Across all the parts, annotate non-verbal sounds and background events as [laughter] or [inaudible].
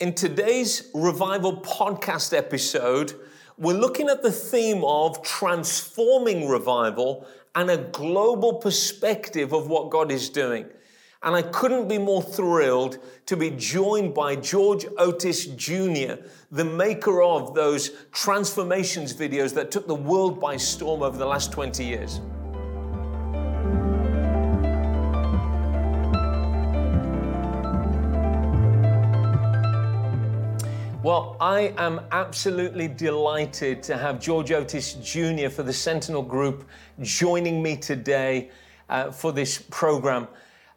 In today's revival podcast episode, we're looking at the theme of transforming revival and a global perspective of what God is doing. And I couldn't be more thrilled to be joined by George Otis Jr., the maker of those transformations videos that took the world by storm over the last 20 years. Well, I am absolutely delighted to have George Otis Jr. for the Sentinel Group joining me today uh, for this program.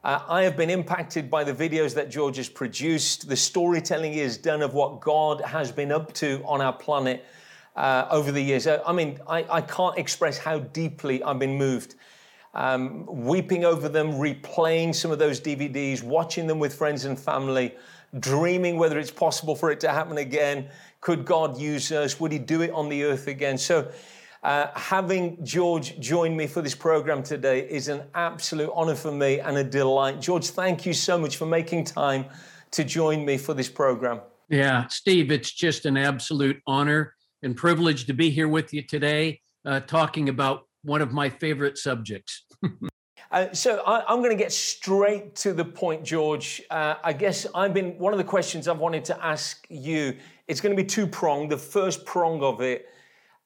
Uh, I have been impacted by the videos that George has produced, the storytelling he has done of what God has been up to on our planet uh, over the years. Uh, I mean, I, I, can't express how deeply I've been moved. Um, weeping over them, replaying some of those DVDs, watching them with friends and family dreaming whether it's possible for it to happen again. Could God use us? Would He do it on the earth again? So, uh, having George join me for this program today is an absolute honor for me and a delight. George, thank you so much for making time to join me for this program. Yeah, Steve, it's just an absolute honor and privilege to be here with you today, uh, talking about one of my favorite subjects. [laughs] Uh, so I, am going to get straight to the point, George. Uh, I guess I've been one of the questions I've wanted to ask you. It's going to be two pronged. The first prong of it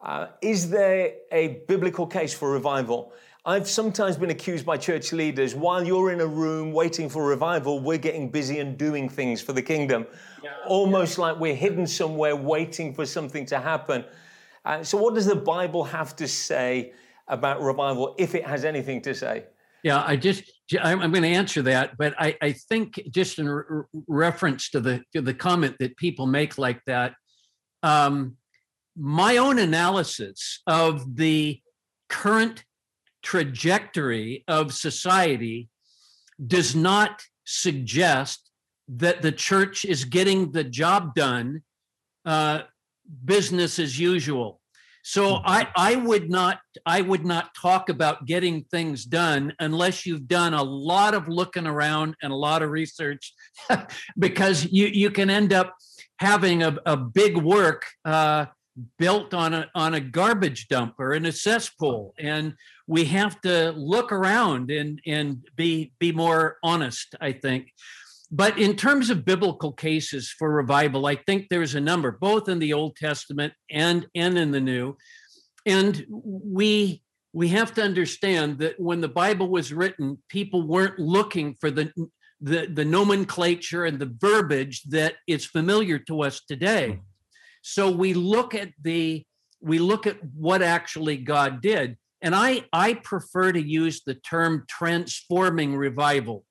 uh, is there a biblical case for revival? I've sometimes been accused by church leaders while you're in a room waiting for revival, we're getting busy and doing things for the kingdom, yeah. almost like we're hidden somewhere waiting for something to happen. Uh, so, what does the Bible have to say about revival, if it has anything to say? Yeah, I just I'm, going to answer that, but I, I think just in re- reference to the to the comment that people make like that, um, my own analysis of the current trajectory of society does not suggest that the church is getting the job done uh, business as usual so mm-hmm. I, I would not I would not talk about getting things done unless you've done a lot of looking around and a lot of research, [laughs] because you you can end up having a, a big work uh, built on a on a garbage dump or in a cesspool, and we have to look around and and be be more honest. I think. But in terms of biblical cases for revival, I think there's a number, both in the Old Testament and, and in the New. And we we have to understand that when the Bible was written, people weren't looking for the the, the nomenclature and the verbiage that is familiar to us today. Hmm. So we look at the we look at what actually God did. And I I prefer to use the term transforming revival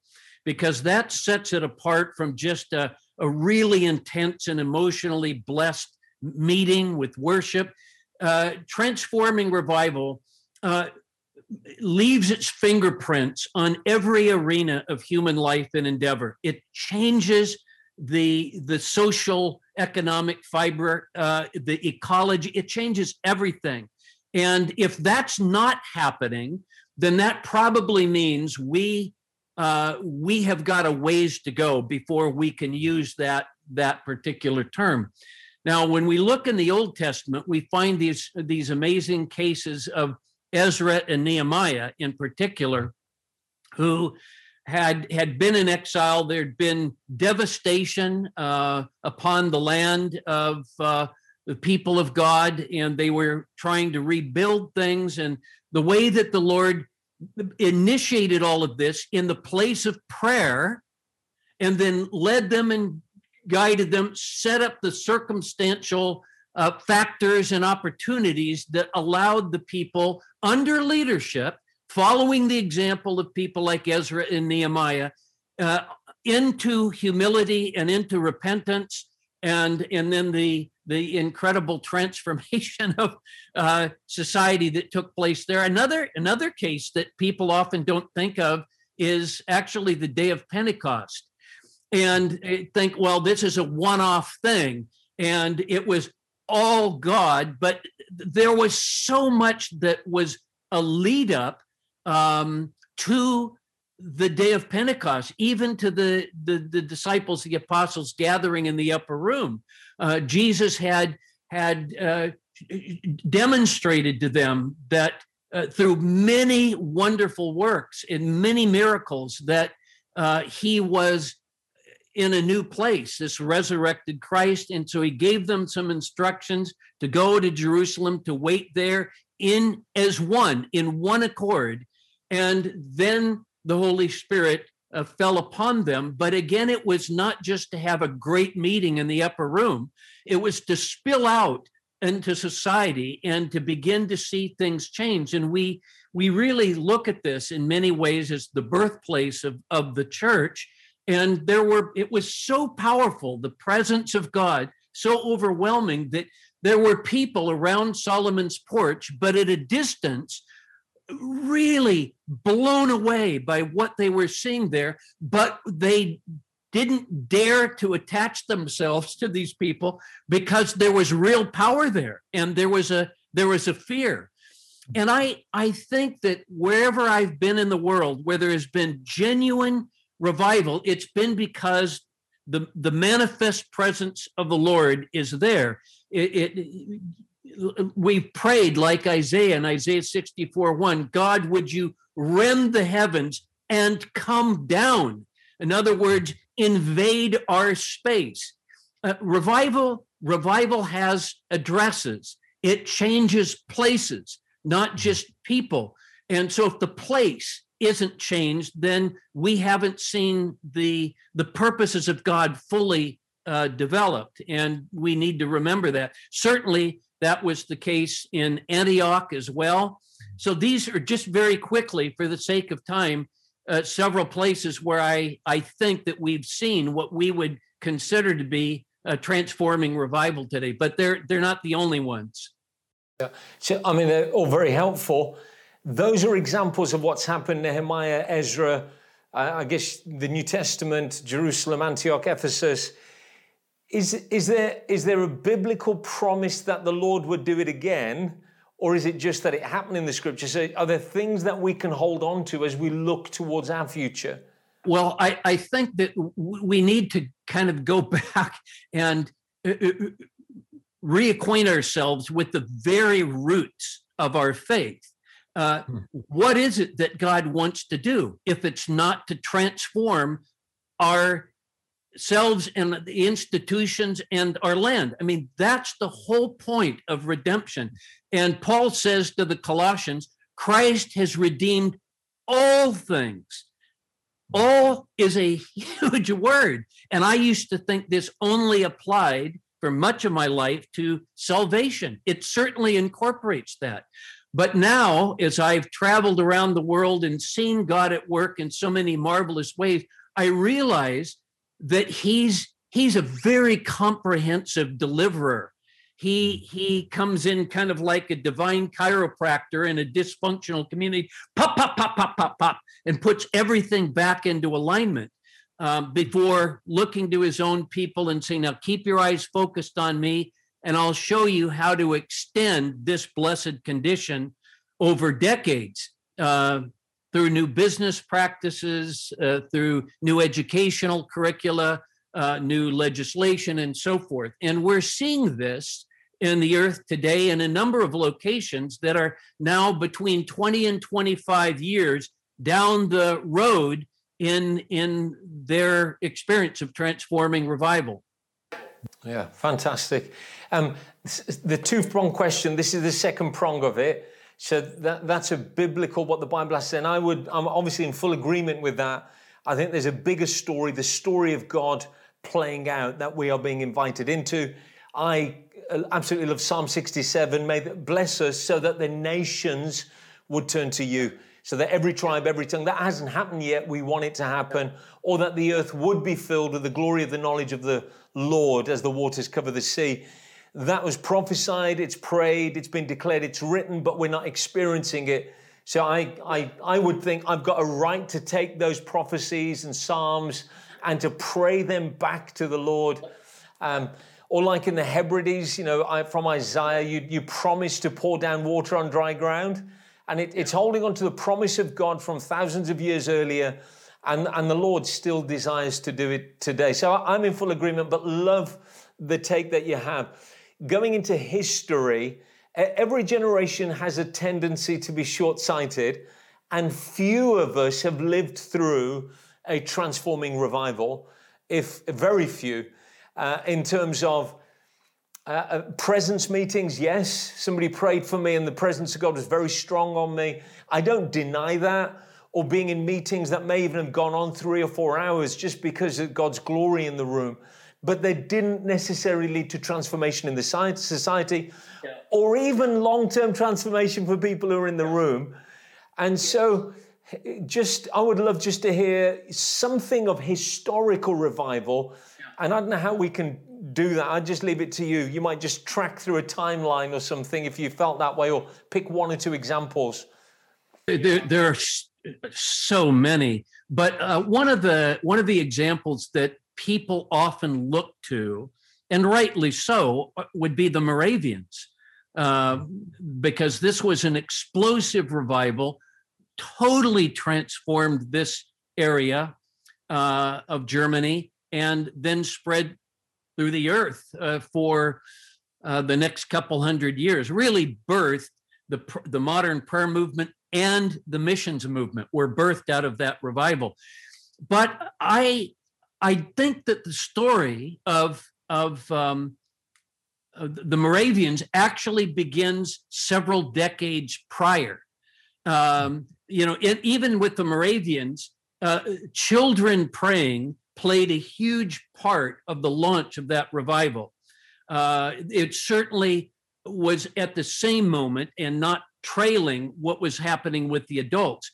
because that sets it apart from just a, a really intense and emotionally blessed meeting with worship. Uh, transforming revival uh, leaves its fingerprints on every arena of human life and endeavor. It changes the the social economic fiber, uh, the ecology. It changes everything. And if that's not happening, then that probably means we uh, we have got a ways to go before we can use that that particular term. Now, when we look in the Old Testament, we find these these amazing cases of Ezra and Nehemiah, in particular, who had had been in exile. There'd been devastation uh, upon the land of uh, the people of God, and they were trying to rebuild things. And the way that the Lord initiated all of this in the place of prayer and then led them and guided them, set up the circumstantial uh, factors and opportunities that allowed the people under leadership, following the example of people like Ezra and Nehemiah, uh, into humility and into repentance and and then the the incredible transformation [laughs] of uh, society that took place there. Another another case that people often don't think of is actually the day of Pentecost, and think, well, this is a one-off thing, and it was all God, but there was so much that was a lead up um, to the day of Pentecost, even to the, the, the disciples, the apostles gathering in the upper room. Uh, Jesus had had uh, demonstrated to them that uh, through many wonderful works and many miracles that uh, he was in a new place, this resurrected Christ. And so he gave them some instructions to go to Jerusalem, to wait there in as one, in one accord. And then the Holy Spirit uh, fell upon them. But again, it was not just to have a great meeting in the upper room, it was to spill out into society and to begin to see things change. And we we really look at this in many ways as the birthplace of, of the church. And there were, it was so powerful, the presence of God, so overwhelming that there were people around Solomon's porch, but at a distance, really blown away by what they were seeing there, but they didn't dare to attach themselves to these people because there was real power there and there was a there was a fear. And i i think that wherever i've been in the world where there has been genuine revival it's been because the the manifest presence of the lord is there. It, it we prayed like Isaiah in Isaiah 64 1 God, would you rend the heavens and come down? In other words, invade our space. Uh, revival, revival has addresses. It changes places, not just people. And so if the place isn't changed, then we haven't seen the the purposes of God fully uh, developed, and we need to remember that. Certainly, that was the case in Antioch as well. So these are just very quickly, for the sake of time, uh, several places where I, I think that we've seen what we would consider to be a transforming revival today, but they're they're not the only ones. Yeah. So I mean, they're all very helpful. Those are examples of what's happened. Nehemiah, Ezra, uh, I guess the New Testament, Jerusalem, Antioch, Ephesus. Is, is, there, is there a biblical promise that the Lord would do it again? Or is it just that it happened in the scriptures? So are there things that we can hold on to as we look towards our future? Well, I, I think that we need to kind of go [laughs] back and uh, uh, uh, reacquaint ourselves with the very roots of our faith. Uh, hmm. what is it that God wants to do if it's not to transform our selves and the institutions and our land. I mean, that's the whole point of redemption. And Paul says to the Colossians, Christ has redeemed all things. All is a [laughs] huge word. And I used to think this only applied for much of my life to salvation. It certainly incorporates that. But now, as I've traveled around the world and seen God at work in so many marvelous ways, I realize that he's he's a very comprehensive deliverer. He he comes in kind of like a divine chiropractor in a dysfunctional community, pop pop pop pop pop pop, and puts everything back into alignment um, before looking to his own people and saying, "Now keep your eyes focused on me, and I'll show you how to extend this blessed condition over decades." Uh, through new business practices, uh, through new educational curricula, uh, new legislation, and so forth. And we're seeing this in the earth today in a number of locations that are now between 20 and 25 years down the road in in their experience of transforming revival. Yeah, fantastic. Um, the two prong question. This is the second prong of it. So that, that's a biblical, what the Bible has said. And I would, I'm obviously in full agreement with that. I think there's a bigger story, the story of God playing out that we are being invited into. I uh, absolutely love Psalm 67. May bless us so that the nations would turn to you. So that every tribe, every tongue, that hasn't happened yet, we want it to happen, or that the earth would be filled with the glory of the knowledge of the Lord as the waters cover the sea. That was prophesied, it's prayed, it's been declared, it's written, but we're not experiencing it. So I, I, I would think I've got a right to take those prophecies and psalms and to pray them back to the Lord. Um, or like in the Hebrides, you know, I, from Isaiah, you, you promise to pour down water on dry ground. And it, it's holding on to the promise of God from thousands of years earlier And, and the Lord still desires to do it today. So I'm in full agreement, but love the take that you have. Going into history, every generation has a tendency to be short sighted, and few of us have lived through a transforming revival, if very few, uh, in terms of uh, uh, presence meetings, yes, somebody prayed for me and the presence of God was very strong on me. I don't deny that. Or being in meetings that may even have gone on three or four hours just because of God's glory in the room. But they didn't necessarily lead to transformation in the society yeah. or even long term transformation for people who are in the room. And so, just I would love just to hear something of historical revival. Yeah. And I don't know how we can do that. I'd just leave it to you. You might just track through a timeline or something if you felt that way, or pick one or two examples. There, there are so many, but uh, one of the one of the examples that people often look to, and rightly so, uh, would be the Moravians, uh, because this was an explosive revival, totally transformed this area uh, of Germany, and then spread through the earth uh, for uh, the next couple hundred years, really birthed the, the modern prayer movement and the missions movement were birthed out of that revival. But I, I think that the story of, of um, the Moravians actually begins several decades prior. Um, you know, it, even with the Moravians, uh, children praying played a huge part of the launch of that revival. Uh, it certainly was at the same moment and not trailing what was happening with the adults.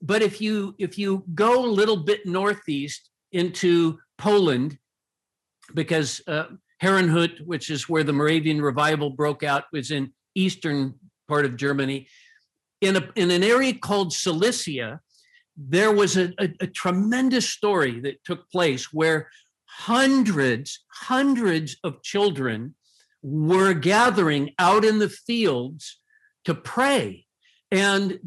But if you if you go a little bit northeast into Poland, because uh, Herrnhut, which is where the Moravian revival broke out, was in eastern part of Germany. In, a, in an area called Silesia, there was a, a, a tremendous story that took place where hundreds, hundreds of children were gathering out in the fields to pray. And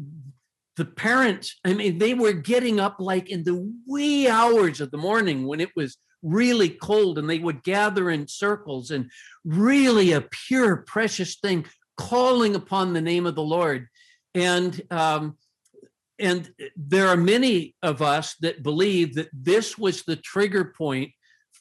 the parents, I mean, they were getting up like in the wee hours of the morning when it was really cold, and they would gather in circles and really a pure, precious thing, calling upon the name of the Lord. And um, and there are many of us that believe that this was the trigger point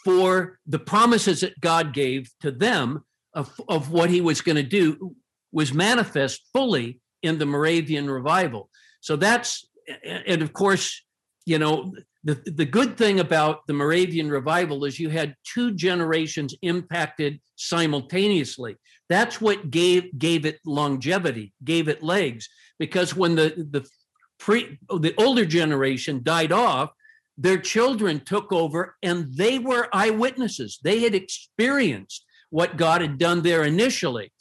for the promises that God gave to them of, of what he was going to do was manifest fully in the Moravian revival. So that's, and of course, you know, the, the good thing about the Moravian revival is you had two generations impacted simultaneously. That's what gave gave it longevity, gave it legs. Because when the, the pre the older generation died off their children took over and they were eyewitnesses they had experienced what god had done there initially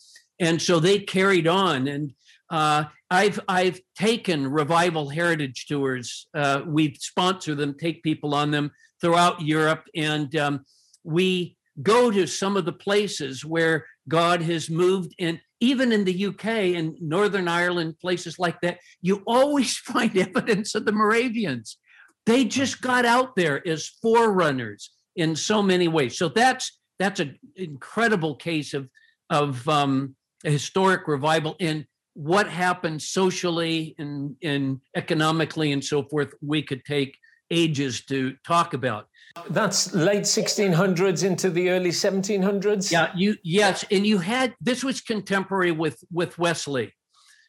and so they carried on and uh, I've I've taken revival heritage tours. Uh, we sponsor them, take people on them throughout Europe, and um, we go to some of the places where God has moved And even in the UK and Northern Ireland, places like that, you always [laughs] find evidence of the Moravians. They just got out there as forerunners in so many ways. So that's that's an incredible case of of um, a historic revival in what happened socially and, and economically and so forth. We could take ages to talk about. That's late 1600s into the early 1700s. Yeah, you yes, and you had this was contemporary with with Wesley,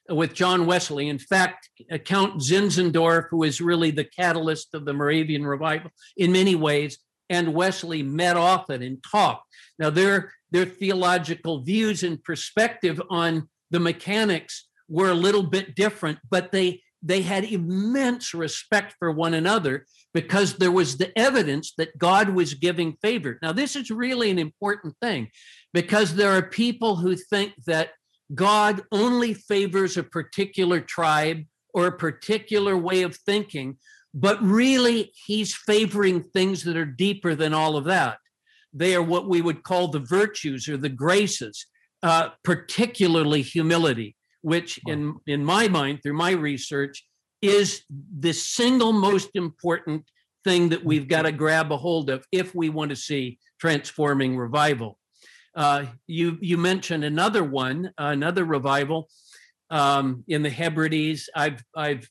with John Wesley. In fact, uh, Count Zinzendorf, who is really the catalyst of the Moravian revival in many ways, and Wesley met often and talked. Now their their theological views and perspective on the mechanics were a little bit different, but they they had immense respect for one another because there was the evidence that God was giving favor. Now, this is really an important thing because there are people who think that God only favors a particular tribe or a particular way of thinking, but really he's favoring things that are deeper than all of that. They are what we would call the virtues or the graces, uh, particularly humility which in in my mind through my research is the single most important thing that we've got to grab a hold of if we want to see transforming revival. Uh, you you mentioned another one, another revival um, in the Hebrides. I've I've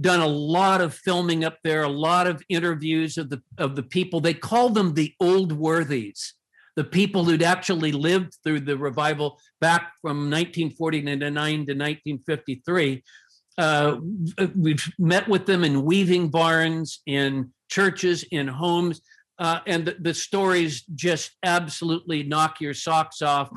done a lot of filming up there, a lot of interviews of the of the people. They call them the old worthies, the people who'd actually lived through the revival back from 1949 to 1953. Uh, we've met with them in weaving barns, in churches, in homes, uh, and the, the stories just absolutely knock your socks off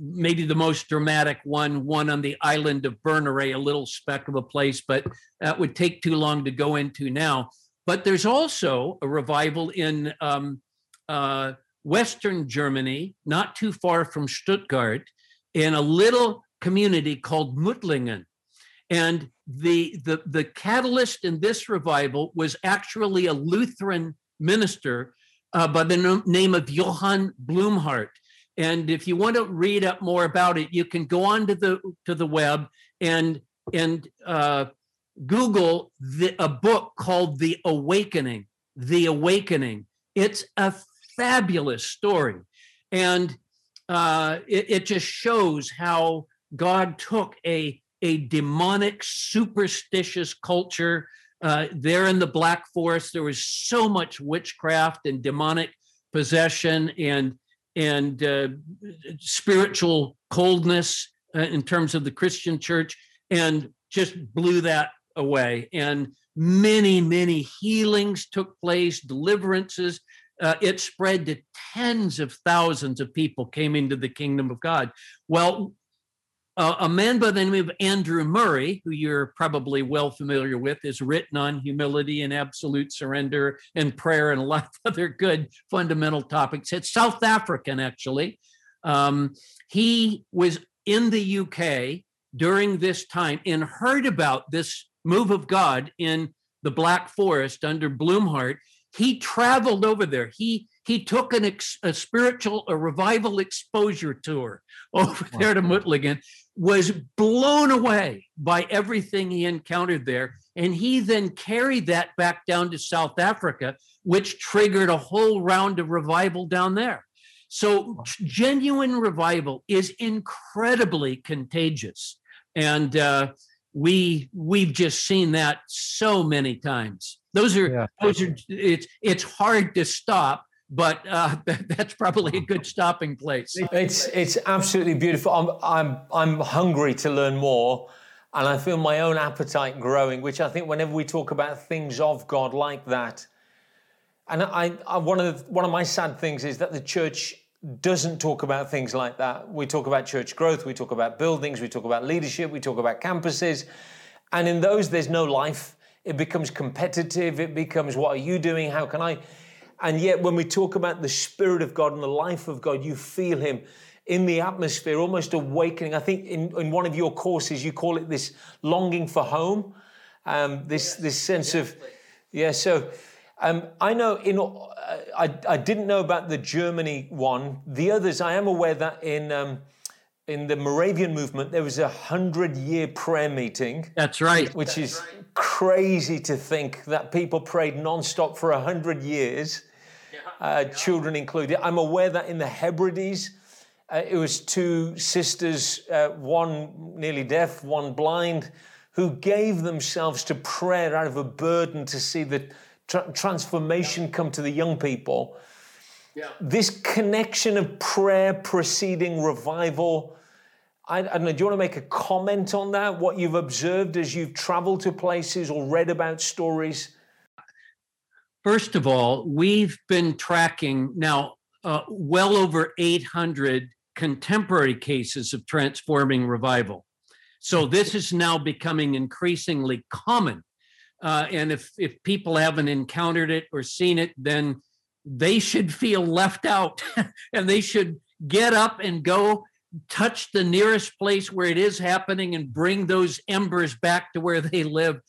maybe the most dramatic one, one on the island of Berneray, a little speck of a place, but that would take too long to go into now. But there's also a revival in um, uh, Western Germany, not too far from Stuttgart, in a little community called Möttlingen. And the, the, the catalyst in this revival was actually a Lutheran minister uh, by the name of Johann Blumhardt. And if you want to read up more about it, you can go on to the to the web and and uh, Google the, a book called The Awakening. The Awakening. It's a fabulous story, and uh, it, it just shows how God took a a demonic, superstitious culture. Uh, there in the Black Forest, there was so much witchcraft and demonic possession and and uh, spiritual coldness uh, in terms of the Christian church, and just blew that away. And many, many healings took place, deliverances. Uh, it spread to tens of thousands of people came into the kingdom of God. Well, uh, a man by the name of Andrew Murray, who you're probably well familiar with, is written on humility and absolute surrender and prayer and a lot of [laughs] other good fundamental topics. It's South African, actually. Um, he was in the UK during this time and heard about this move of God in the Black Forest under Blumhardt. He traveled over there. He he took an ex, a spiritual, a revival exposure tour [laughs] over there to Möttlingen, was blown away by everything he encountered there. And he then carried that back down to South Africa, which triggered a whole round of revival down there. So, genuine revival is incredibly contagious. And uh, we we've just seen that so many times. Those are yeah. those are it's it's hard to stop but uh, [laughs] that's probably a good stopping place. It's it's absolutely beautiful. I'm I'm I'm hungry to learn more, and I feel my own appetite growing. Which I think whenever we talk about things of God like that, and I, I one of the, one of my sad things is that the church doesn't talk about things like that. We talk about church growth, we talk about buildings, we talk about leadership, we talk about campuses, and in those there's no life. It becomes competitive. It becomes what are you doing? How can I? And yet, when we talk about the Spirit of God and the life of God, you feel Him in the atmosphere, almost awakening. I think in, in one of your courses, you call it this longing for home, um, this, this sense of, yeah, so. Um, I know in uh, I, I didn't know about the Germany one. The others, I am aware that in um, in the Moravian movement there was a hundred year prayer meeting. That's right. Which That's is right. crazy to think that people prayed nonstop for a hundred years uh, children included. I'm aware that in the Hebrides, uh, it was two sisters, uh, one nearly deaf, one blind, who gave themselves to prayer out of a burden to see the tra- transformation come to the young people. Yeah. This connection of prayer preceding revival. I, I, don't know, do you want to make a comment on that? What you've observed as you've traveled to places or read about stories? First of all, we've been tracking now uh, well over 800 contemporary cases of transforming revival. So this is now becoming increasingly common. Uh, and if, if people haven't encountered it or seen it, then they should feel left out [laughs] and they should get up and go touch the nearest place where it is happening and bring those embers back to where they live.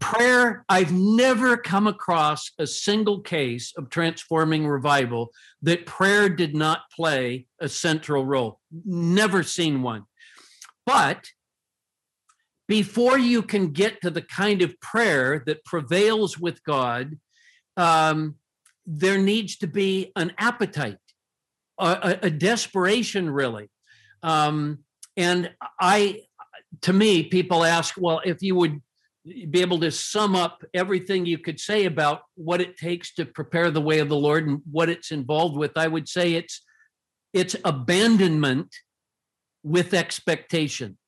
Prayer i've never come across a single case of transforming revival that prayer did not play a central role. Never seen one. But before you can get to the kind of prayer that prevails with God, um, there needs to be an appetite, a, a desperation, really. Um, and I, to me, people ask, well, if you would be able to sum up everything you could say about what it takes to prepare the way of the Lord and what it's involved with, I would say it's it's abandonment with expectation.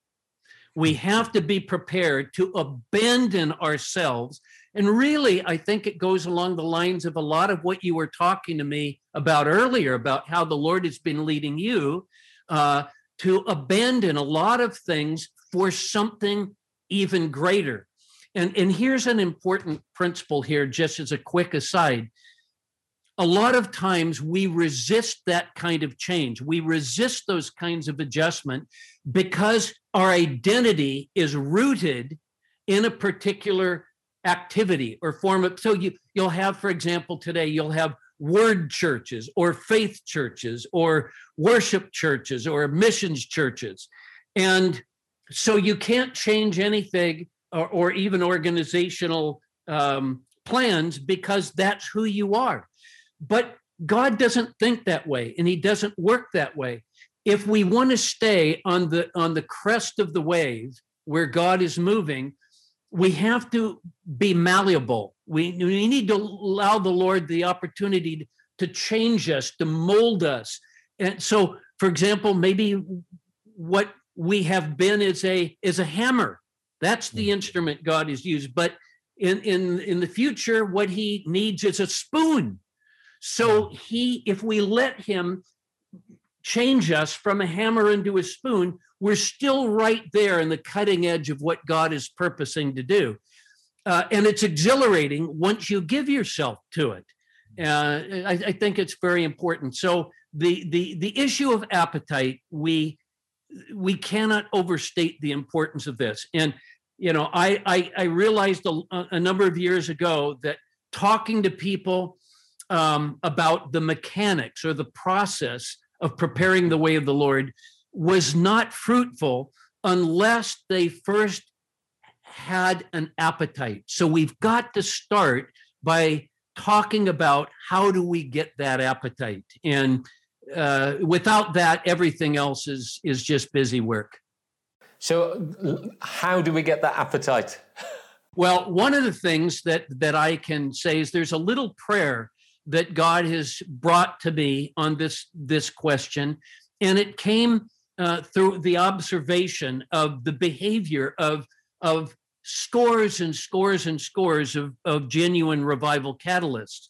We have to be prepared to abandon ourselves. And really, I think it goes along the lines of a lot of what you were talking to me about earlier about how the Lord has been leading you uh, to abandon a lot of things for something even greater. And, and here's an important principle here, just as a quick aside. A lot of times we resist that kind of change. We resist those kinds of adjustment because our identity is rooted in a particular activity or form of so you you'll have for example today you'll have word churches or faith churches or worship churches or missions churches and so you can't change anything or, or even organizational um, plans because that's who you are. But God doesn't think that way, and He doesn't work that way. If we want to stay on the on the crest of the wave where God is moving, we have to be malleable. We, we need to allow the Lord the opportunity to change us, to mold us. And so, for example, maybe what we have been is a is a hammer that's the hmm. instrument God has used. But in in in the future, what he needs is a spoon. So he, if we let him change us from a hammer into a spoon, we're still right there in the cutting edge of what God is purposing to do. Uh, and it's exhilarating once you give yourself to it. Uh, I, I, think it's very important. So the the the issue of appetite, we we cannot overstate the importance of this. And you know, I I, I realized a, a, number of years ago that talking to people um, about the mechanics or the process of preparing the way of the Lord was not fruitful unless they first had an appetite. So we've got to start by talking about how do we get that appetite and uh, without that, everything else is is just busy work. So, how do we get that appetite? [laughs] Well, one of the things that that I can say is there's a little prayer that God has brought to me on this this question, and it came uh, through the observation of the behavior of of scores and scores and scores of, of genuine revival catalysts.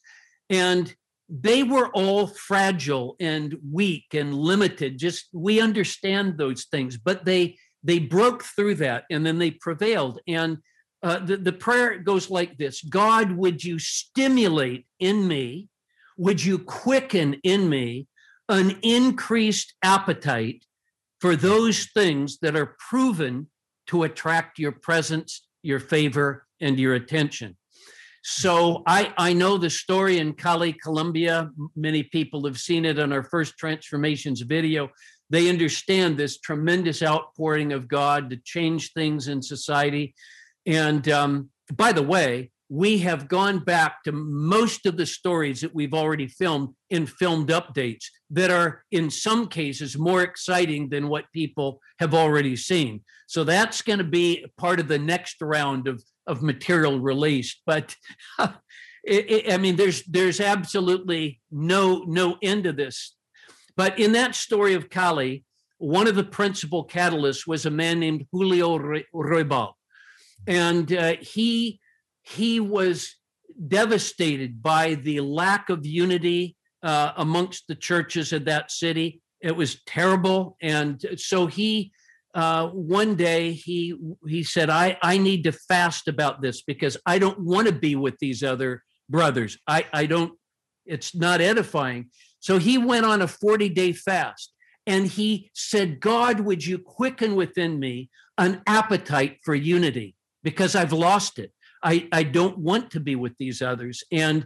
And they were all fragile and weak and limited. Just we understand those things but they they broke through that and then they prevailed. And uh, the, the prayer goes like this god would you stimulate in me would you quicken in me an increased appetite for those things that are proven to attract your presence your favor and your attention so I, I know the story in Cali, Colombia. Many people have seen it on our first transformations video. They understand this tremendous outpouring of God to change things in society. And um, by the way, we have gone back to most of the stories that we've already filmed in filmed updates that are, in some cases, more exciting than what people have already seen. So that's going to be part of the next round of of material released. But [laughs] it, it, I mean, there's there's absolutely no no end to this. But in that story of Cali, one of the principal catalysts was a man named Julio Ruibal, and uh, he he was devastated by the lack of unity uh, amongst the churches of that city. It was terrible, and so he uh, one day he he said, I, I need to fast about this because I don't want to be with these other brothers. I, I don't, it's not edifying. So he went on a 40 day fast and he said, God, would you quicken within me an appetite for unity because I've lost it. I, I don't want to be with these others. And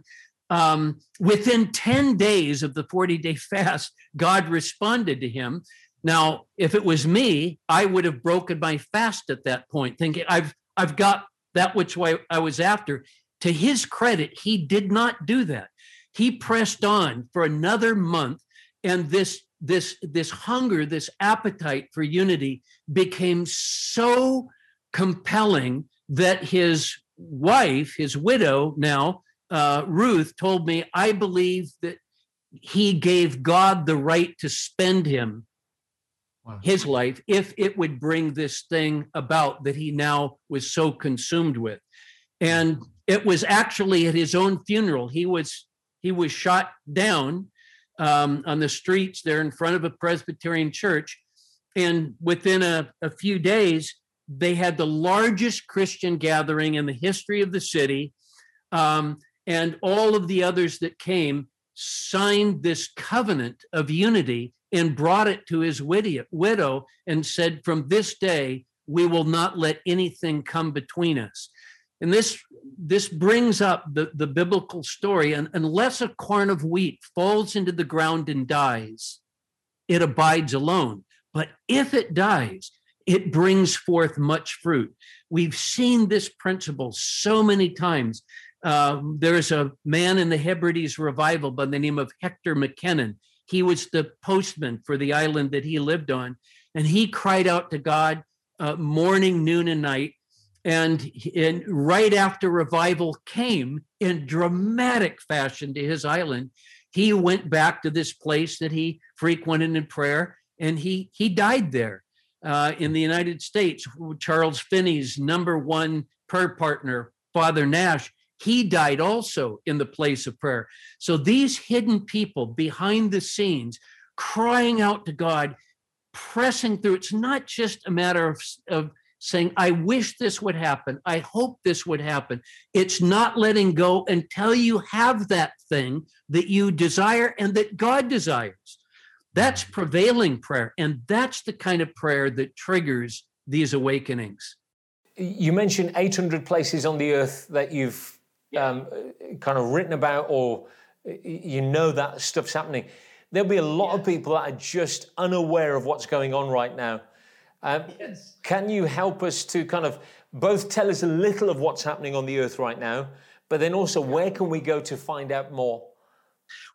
um, within 10 days of the 40 day [laughs] fast, God responded to him Now, if it was me, I would have broken my fast at that point, thinking I've I've got that which I was after. To his credit, he did not do that. He pressed on for another month, and this this this hunger, this appetite for unity became so compelling that his wife, his widow now, uh, Ruth, told me, I believe that he gave God the right to spend him wow. his life if it would bring this thing about that he now was so consumed with. And it was actually at his own funeral. He was he was shot down um, on the streets there in front of a Presbyterian church. And within a, a few days, they had the largest Christian gathering in the history of the city. Um, and all of the others that came signed this covenant of unity and brought it to his widow and said, From this day, we will not let anything come between us. And this, this brings up the, the biblical story. And unless a corn of wheat falls into the ground and dies, it abides alone. But if it dies, it brings forth much fruit. We've seen this principle so many times. Uh, there's a man in the Hebrides revival by the name of Hector McKinnon. He was the postman for the island that he lived on. And he cried out to God uh, morning, noon, and night and, and right after revival came in dramatic fashion to his island, he went back to this place that he frequented in prayer, and he he died there uh, in the United States. Charles Finney's number one prayer partner, Father Nash, he died also in the place of prayer. So these hidden people behind the scenes, crying out to God, pressing through. It's not just a matter of, of saying, I wish this would happen. I hope this would happen. It's not letting go until you have that thing that you desire and that God desires. That's prevailing prayer. And that's the kind of prayer that triggers these awakenings. You mentioned 800 places on the earth that you've um, kind of written about or you know that stuff's happening. There'll be a lot yeah. of people that are just unaware of what's going on right now. Um, yes. Can you help us to kind of both tell us a little of what's happening on the earth right now, but then also where can we go to find out more?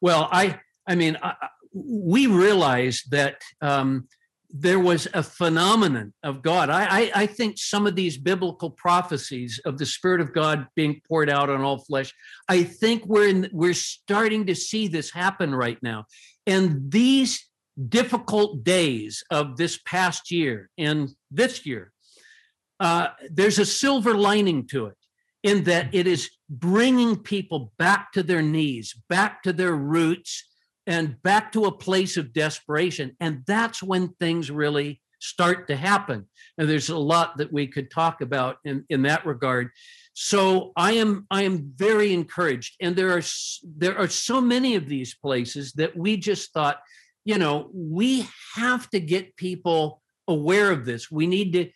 Well, I, I mean, I, we realized that um, there was a phenomenon of God. I, I, I, think some of these biblical prophecies of the Spirit of God being poured out on all flesh, I think we're in, we're starting to see this happen right now. And these difficult days of this past year and this year, uh, there's a silver lining to it in that it is bringing people back to their knees, back to their roots, and back to a place of desperation. And that's when things really start to happen. And there's a lot that we could talk about in, in that regard. So I am I am very encouraged, and there are there are so many of these places that we just thought you know, we have to get people aware of this. We need to,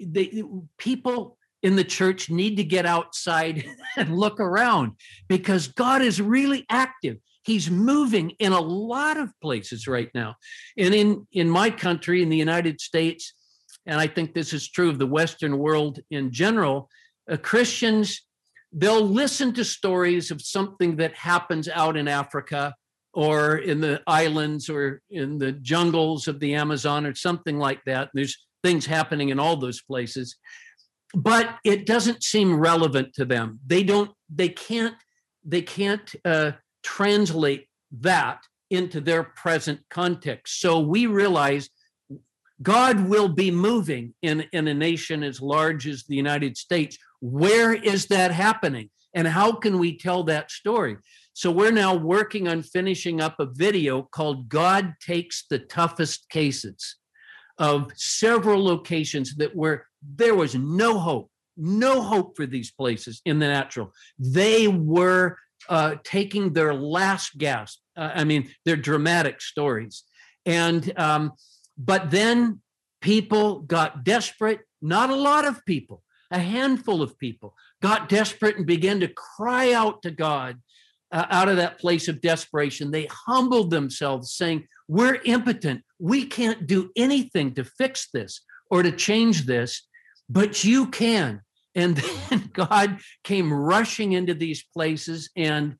they, people in the church need to get outside [laughs] and look around because God is really active. He's moving in a lot of places right now. And in, in my country, in the United States, and I think this is true of the Western world in general, uh, Christians, they'll listen to stories of something that happens out in Africa or in the islands or in the jungles of the Amazon or something like that. There's things happening in all those places, but it doesn't seem relevant to them. They don't, they can't, they can't uh, translate that into their present context. So we realize God will be moving in, in a nation as large as the United States. Where is that happening? And how can we tell that story? So we're now working on finishing up a video called God Takes the Toughest Cases of several locations that were there was no hope, no hope for these places in the natural. They were uh, taking their last gasp. Uh, I mean, they're dramatic stories. And, um, but then people got desperate, not a lot of people, a handful of people got desperate and began to cry out to God uh, out of that place of desperation. They humbled themselves, saying, We're impotent. We can't do anything to fix this or to change this, but you can. And then [laughs] God came rushing into these places. And,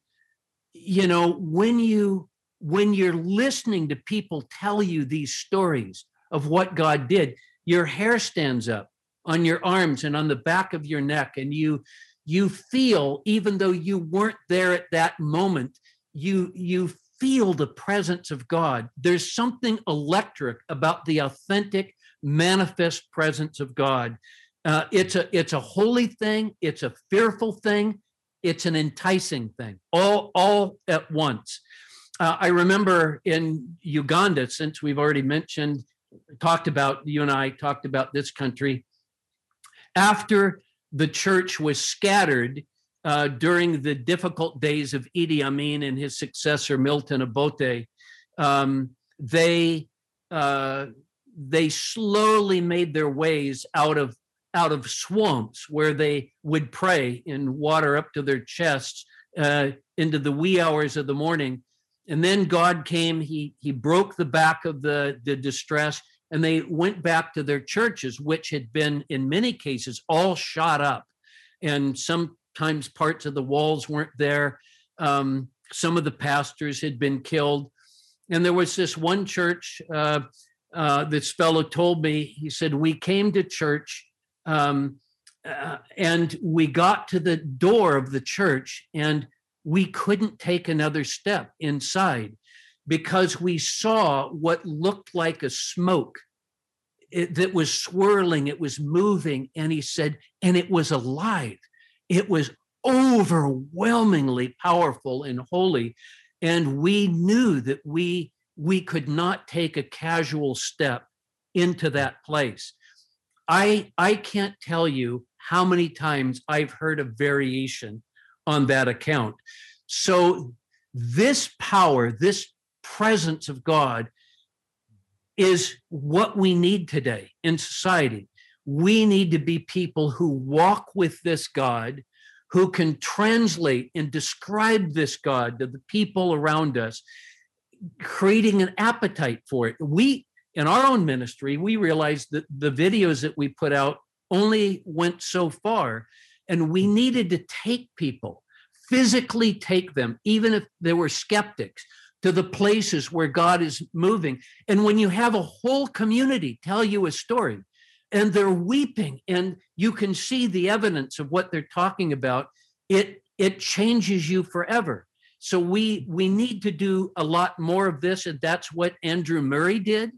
you know, when you when you're listening to people tell you these stories of what God did, your hair stands up on your arms and on the back of your neck, and you you feel, even though you weren't there at that moment, you you feel the presence of God. There's something electric about the authentic, manifest presence of God. Uh, it's a it's a holy thing. It's a fearful thing. It's an enticing thing. All all at once. Uh, I remember in Uganda, since we've already mentioned, talked about you and I talked about this country. After the church was scattered uh, during the difficult days of Idi Amin and his successor Milton Obote, um, they uh, they slowly made their ways out of out of swamps where they would pray in water up to their chests uh, into the wee hours of the morning. And then God came, he, he broke the back of the, the distress, and they went back to their churches, which had been, in many cases, all shot up. And sometimes parts of the walls weren't there. Um, some of the pastors had been killed. And there was this one church, uh, uh, this fellow told me, he said, We came to church um, uh, and we got to the door of the church and we couldn't take another step inside because we saw what looked like a smoke it, that was swirling, it was moving. And he said, and it was alive. It was overwhelmingly powerful and holy. And we knew that we we could not take a casual step into that place. I I can't tell you how many times I've heard a variation on that account. So this power, this presence of God is what we need today in society. We need to be people who walk with this God, who can translate and describe this God to the people around us, creating an appetite for it. We, in our own ministry, we realized that the videos that we put out only went so far, and we hmm. needed to take people, physically take them, even if they were skeptics to the places where God is moving. And when you have a whole community tell you a story and they're weeping and you can see the evidence of what they're talking about, it it changes you forever. So we we need to do a lot more of this and that's what Andrew Murray did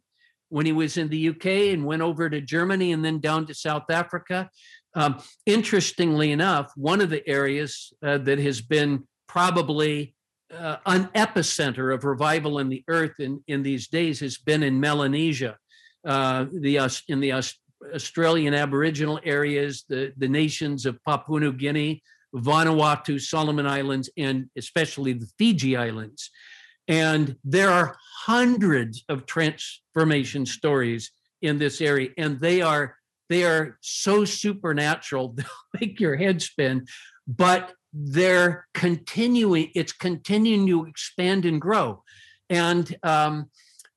when he was in the UK and went over to Germany and then down to South Africa. Um, interestingly enough, one of the areas uh, that has been probably uh, an epicenter of revival in the earth in, in these days has been in Melanesia, uh, the in the Australian Aboriginal areas, the, the nations of Papua New Guinea, Vanuatu, Solomon Islands, and especially the Fiji Islands. And there are hundreds of transformation stories in this area, and they are they are so supernatural [laughs] they'll make your head spin. But they're continuing, it's continuing to expand and grow. And um,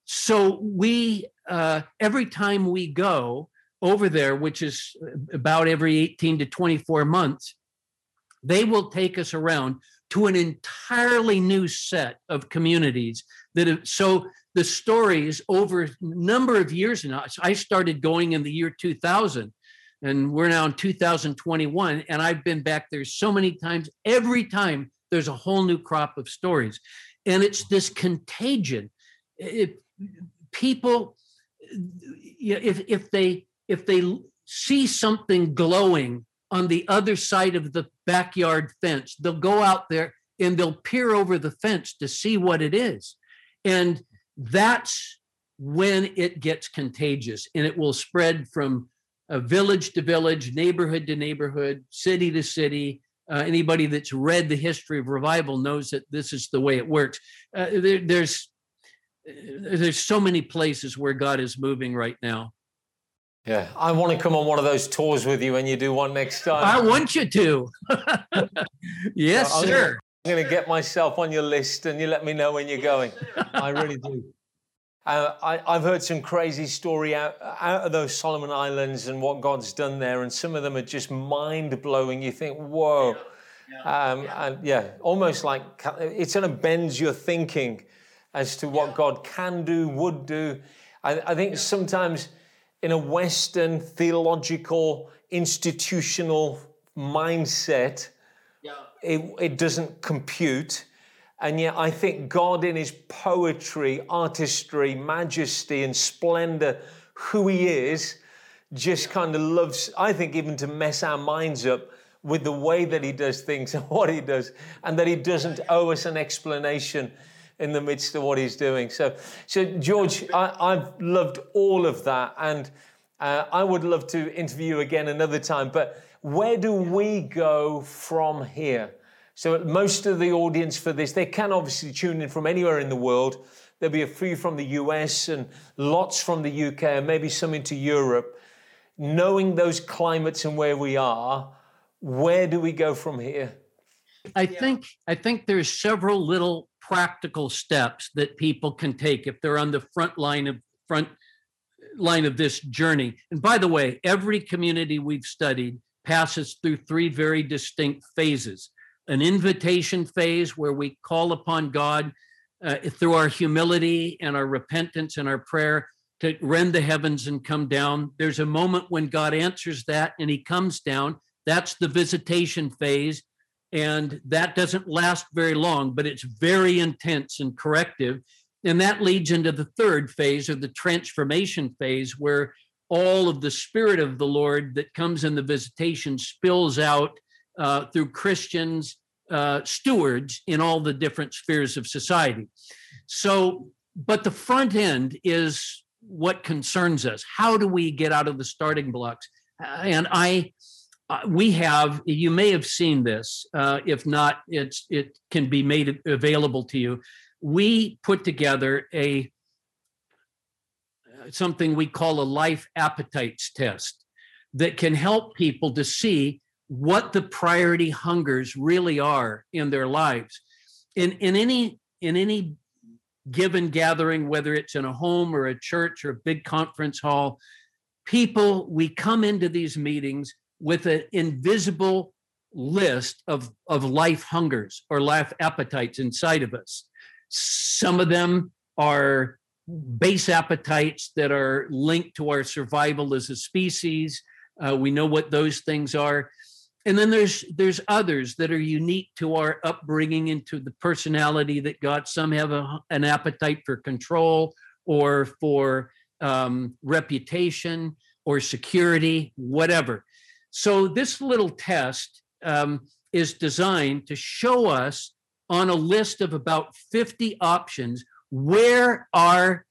so we, uh, every time we go over there, which is about every 18 to 24 months, they will take us around to an entirely new set of communities that have, so the stories over a number of years now. I started going in the year 2000 and we're now in 2021 and i've been back there so many times. Every time there's a whole new crop of stories and it's this contagion. It, people if if they if they see something glowing on the other side of the backyard fence they'll go out there and they'll peer over the fence to see what it is and that's when it gets contagious and it will spread from uh, village to village, neighborhood to neighborhood, city to city. Uh, anybody that's read the history of revival knows that this is the way it works. Uh, there, there's there's so many places where God is moving right now. Yeah, I want to come on one of those tours with you when you do one next time. I want you to. [laughs] yes, so I'm sir. going to get myself on your list and you let me know when you're going. I really do. Uh, I, have heard some crazy story out, out of those Solomon Islands and what God's done there, and some of them are just mind blowing. You think, whoa. Um, and yeah, almost like it sort of bends your thinking as to what God can do, would do. I, I think sometimes in a Western theological, institutional mindset, it, it doesn't compute. And yet, I think God, in his poetry, artistry, majesty, and splendor, who he is, just kind of loves, I think, even to mess our minds up with the way that he does things [laughs] and what he does, and that he doesn't owe us an explanation in the midst of what he's doing. So, so George, I, have loved all of that, and uh, I would love to interview you again another time. But where do we go from here? So most of the audience for this, they can obviously tune in from anywhere in the world. There'll be a few from the US and lots from the UK and maybe some into Europe. Knowing those climates and where we are, where do we go from here? I think I think there's several little practical steps that people can take if they're on the front line of front line of this journey. And by the way, every community we've studied passes through three very distinct phases an invitation phase where we call upon God uh, through our humility and our repentance and our prayer to rend the heavens and come down. There's a moment when God answers that and he comes down. That's the visitation phase. And that doesn't last very long, but it's very intense and corrective. And that leads into the third phase or the transformation phase, where all of the Spirit of the Lord that comes in the visitation spills out uh, through Christians, uh, stewards in all the different spheres of society. So, but the front end is what concerns us. How do we get out of the starting blocks? And I, uh, we have. You may have seen this. Uh, if not, it's it can be made available to you. We put together a something we call a life appetites test that can help people to see what the priority hungers really are in their lives. In, in any in any given gathering, whether it's in a home or a church or a big conference hall, people, we come into these meetings with an invisible list of, of life hungers or life appetites inside of us. Some of them are base appetites that are linked to our survival as a species. Uh, we know what those things are and then there's there's others that are unique to our upbringing and to the personality that got some have a, an appetite for control or for um, reputation or security whatever so this little test um, is designed to show us on a list of about 50 options where our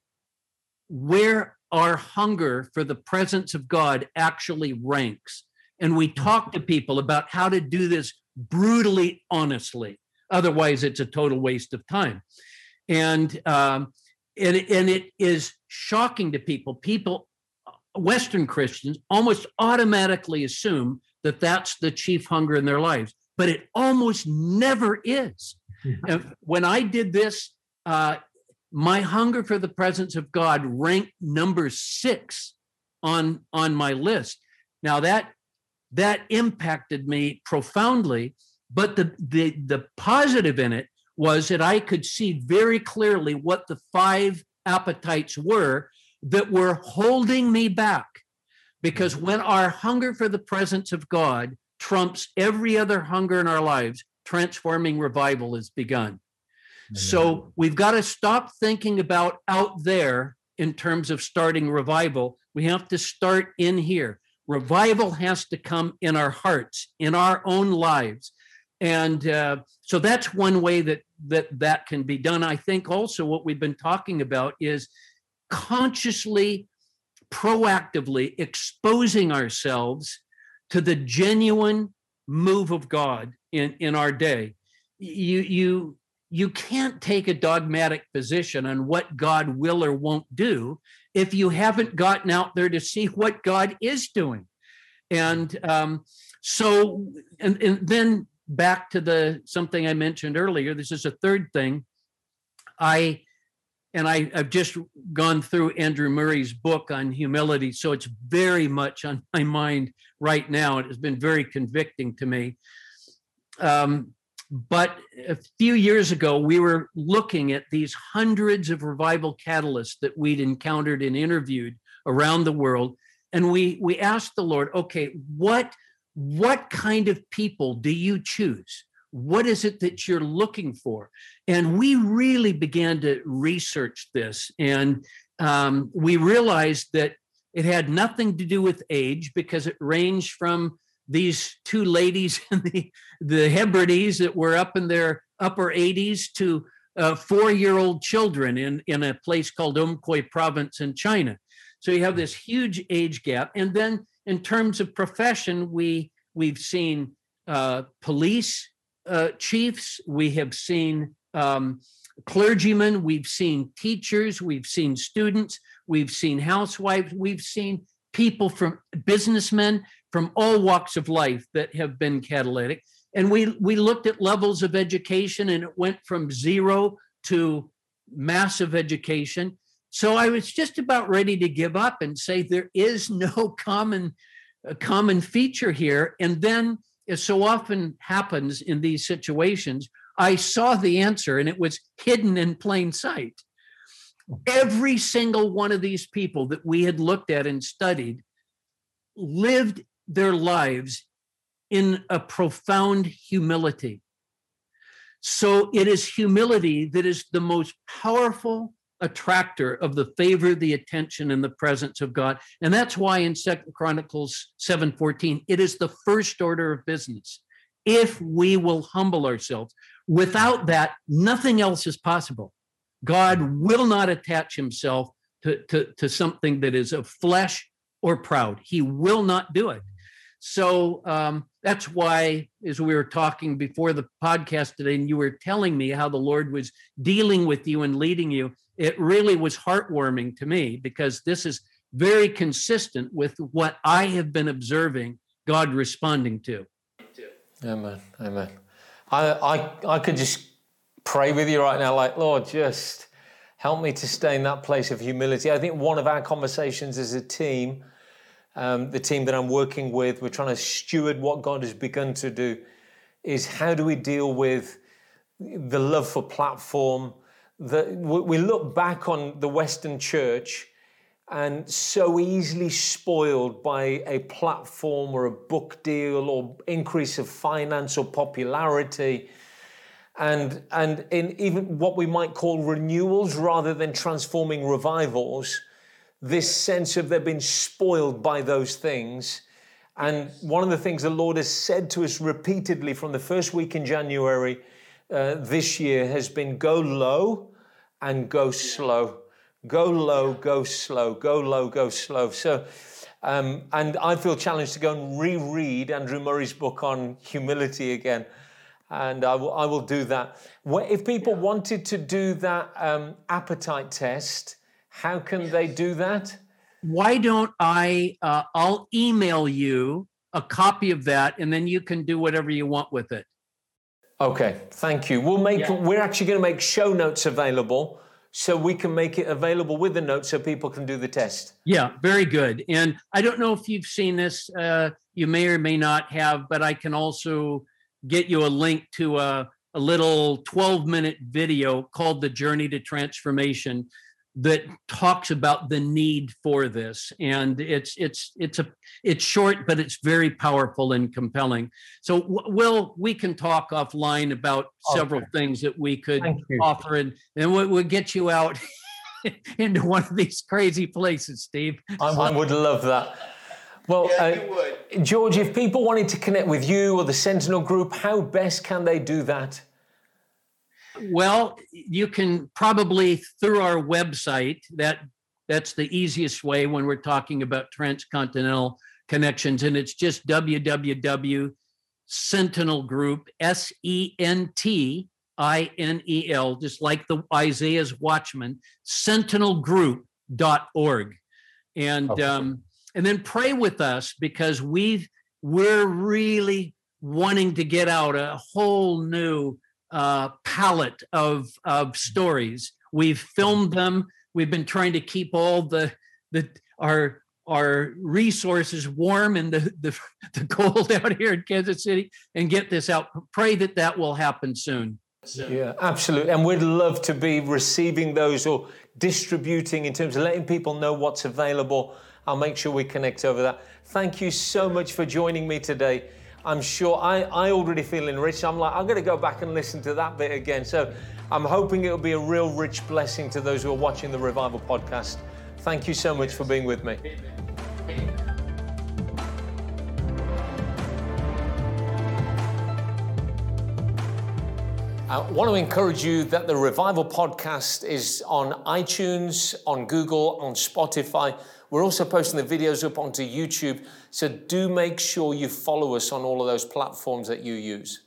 where our hunger for the presence of god actually ranks. And we talk to people about how to do this brutally honestly. Otherwise it's a total waste of time. And um, and, and it is shocking to people. People western christians almost automatically assume that that's the chief hunger in their lives but it almost never is mm-hmm. when i did this uh, my hunger for the presence of god ranked number six on on my list now that that impacted me profoundly. But the, the, the positive in it was that I could see very clearly what the five appetites were that were holding me back. Because mm-hmm. when our hunger for the presence of God trumps every other hunger in our lives, transforming revival has begun. So we've got to stop thinking about out there in terms of starting revival. We have to start in here revival has to come in our hearts, in our own lives. And uh, so that's one way that, that that can be done. I think also what we've been talking about is consciously, proactively exposing ourselves to the genuine move of God in, in our day. You, you, you can't take a dogmatic position on what God will or won't do if you haven't gotten out there to see what God is doing. And um, so, and, and then back to the something I mentioned earlier. This is a third thing. I and I, have just gone through Andrew Murray's book on humility, so it's very much on my mind right now. It has been very convicting to me. Um, but a few years ago, we were looking at these hundreds of revival catalysts that we'd encountered and interviewed around the world, and we we asked the Lord, okay, what what kind of people do you choose? What is it that you're looking for? And we really began to research this, and um, we realized that it had nothing to do with age because it ranged from these two ladies [laughs] in the, the Hebrides that were up in their upper 80s to uh, four year old children in, in a place called Umpqui province in China. So you have this huge age gap. And then in terms of profession, we, we've seen uh, police uh, chiefs, we have seen um, clergymen, we've seen teachers, we've seen students, we've seen housewives, we've seen people from businessmen from all walks of life that have been catalytic. And we, we looked at levels of education and it went from zero to massive education. So I was just about ready to give up and say there is no common common feature here. And then, as so often happens in these situations, I saw the answer and it was hidden in plain sight. Every single one of these people that we had looked at and studied lived their lives in a profound humility. So it is humility that is the most powerful attractor of the favor, the attention, and the presence of God. And that's why in Second Chronicles 7:14, it is the first order of business. If we will humble ourselves, without that, nothing else is possible. God will not attach himself to, to, to something that is of flesh or proud. He will not do it. So um, that's why, as we were talking before the podcast today, and you were telling me how the Lord was dealing with you and leading you, it really was heartwarming to me because this is very consistent with what I have been observing God responding to. Amen. Amen. I, I, I could just pray with you right now, like, Lord, just help me to stay in that place of humility. I think one of our conversations as a team um, the team that I'm working with, we're trying to steward what God has begun to do, is how do we deal with the love for platform? That we look back on the Western church and so easily spoiled by a platform or a book deal or increase of finance or popularity and and in even what we might call renewals rather than transforming revivals this sense of they've been spoiled by those things. And one of the things the Lord has said to us repeatedly from the first week in January uh, this year has been go low and go slow. Go low, go slow, go low, go slow. So, um, and I feel challenged to go and reread Andrew Murray's book on humility again. And I will, I will do that. If people wanted to do that um, appetite test, how can they do that? Why don't I? Uh, I'll email you a copy of that, and then you can do whatever you want with it. Okay, thank you. We'll make. Yeah. We're actually going to make show notes available, so we can make it available with the notes, so people can do the test. Yeah, very good. And I don't know if you've seen this. Uh, you may or may not have, but I can also get you a link to a, a little 12 minute video called "The Journey to Transformation." That talks about the need for this. And it's it's it's a it's short but it's very powerful and compelling. So we'll we can talk offline about okay. several things that we could offer and then we'll, we'll get you out [laughs] into one of these crazy places steve. I, I would love that. Well, yeah, uh, George, if people wanted to connect with you or the Sentinel Group, how best can they do that? Well, you can probably through our website. That that's the easiest way when we're talking about transcontinental connections, and it's just www Sentinel Group S E N T I N E L, just like the Isaiah's Watchman, sentinel sentinelgroup.org. And okay. um, and then pray with us because we we're really wanting to get out a whole new uh, palette of of stories. We've filmed them. We've been trying to keep all the the our our resources warm in the, the, [laughs] the cold [laughs] out here in Kansas City and get this out. Pray that that will happen soon. Yeah, absolutely. And we'd love to be receiving those or distributing in terms of letting people know what's available. I'll make sure we connect over that. Thank you so much for joining me today. I'm sure I, I already feel enriched. I'm like, I'm going to go back and listen to that bit again. So I'm hoping it'll be a real rich blessing to those who are watching the Revival podcast. Thank you so much for being with me. I want to encourage you that the Revival podcast is on iTunes, on Google, on Spotify. We're also posting the videos up onto YouTube. So do make sure you follow us on all of those platforms that you use.